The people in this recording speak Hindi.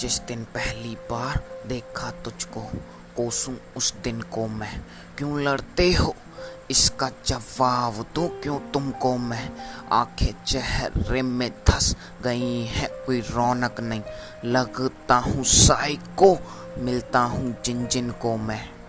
जिस दिन पहली बार देखा तुझको, कोसू उस दिन को मैं। क्यों लड़ते हो? इसका जवाब दो क्यों तुमको मैं? आँखें चेहरे में धस गई है, कोई रौनक नहीं। लगता हूँ साई को, मिलता हूँ जिन जिन को मैं।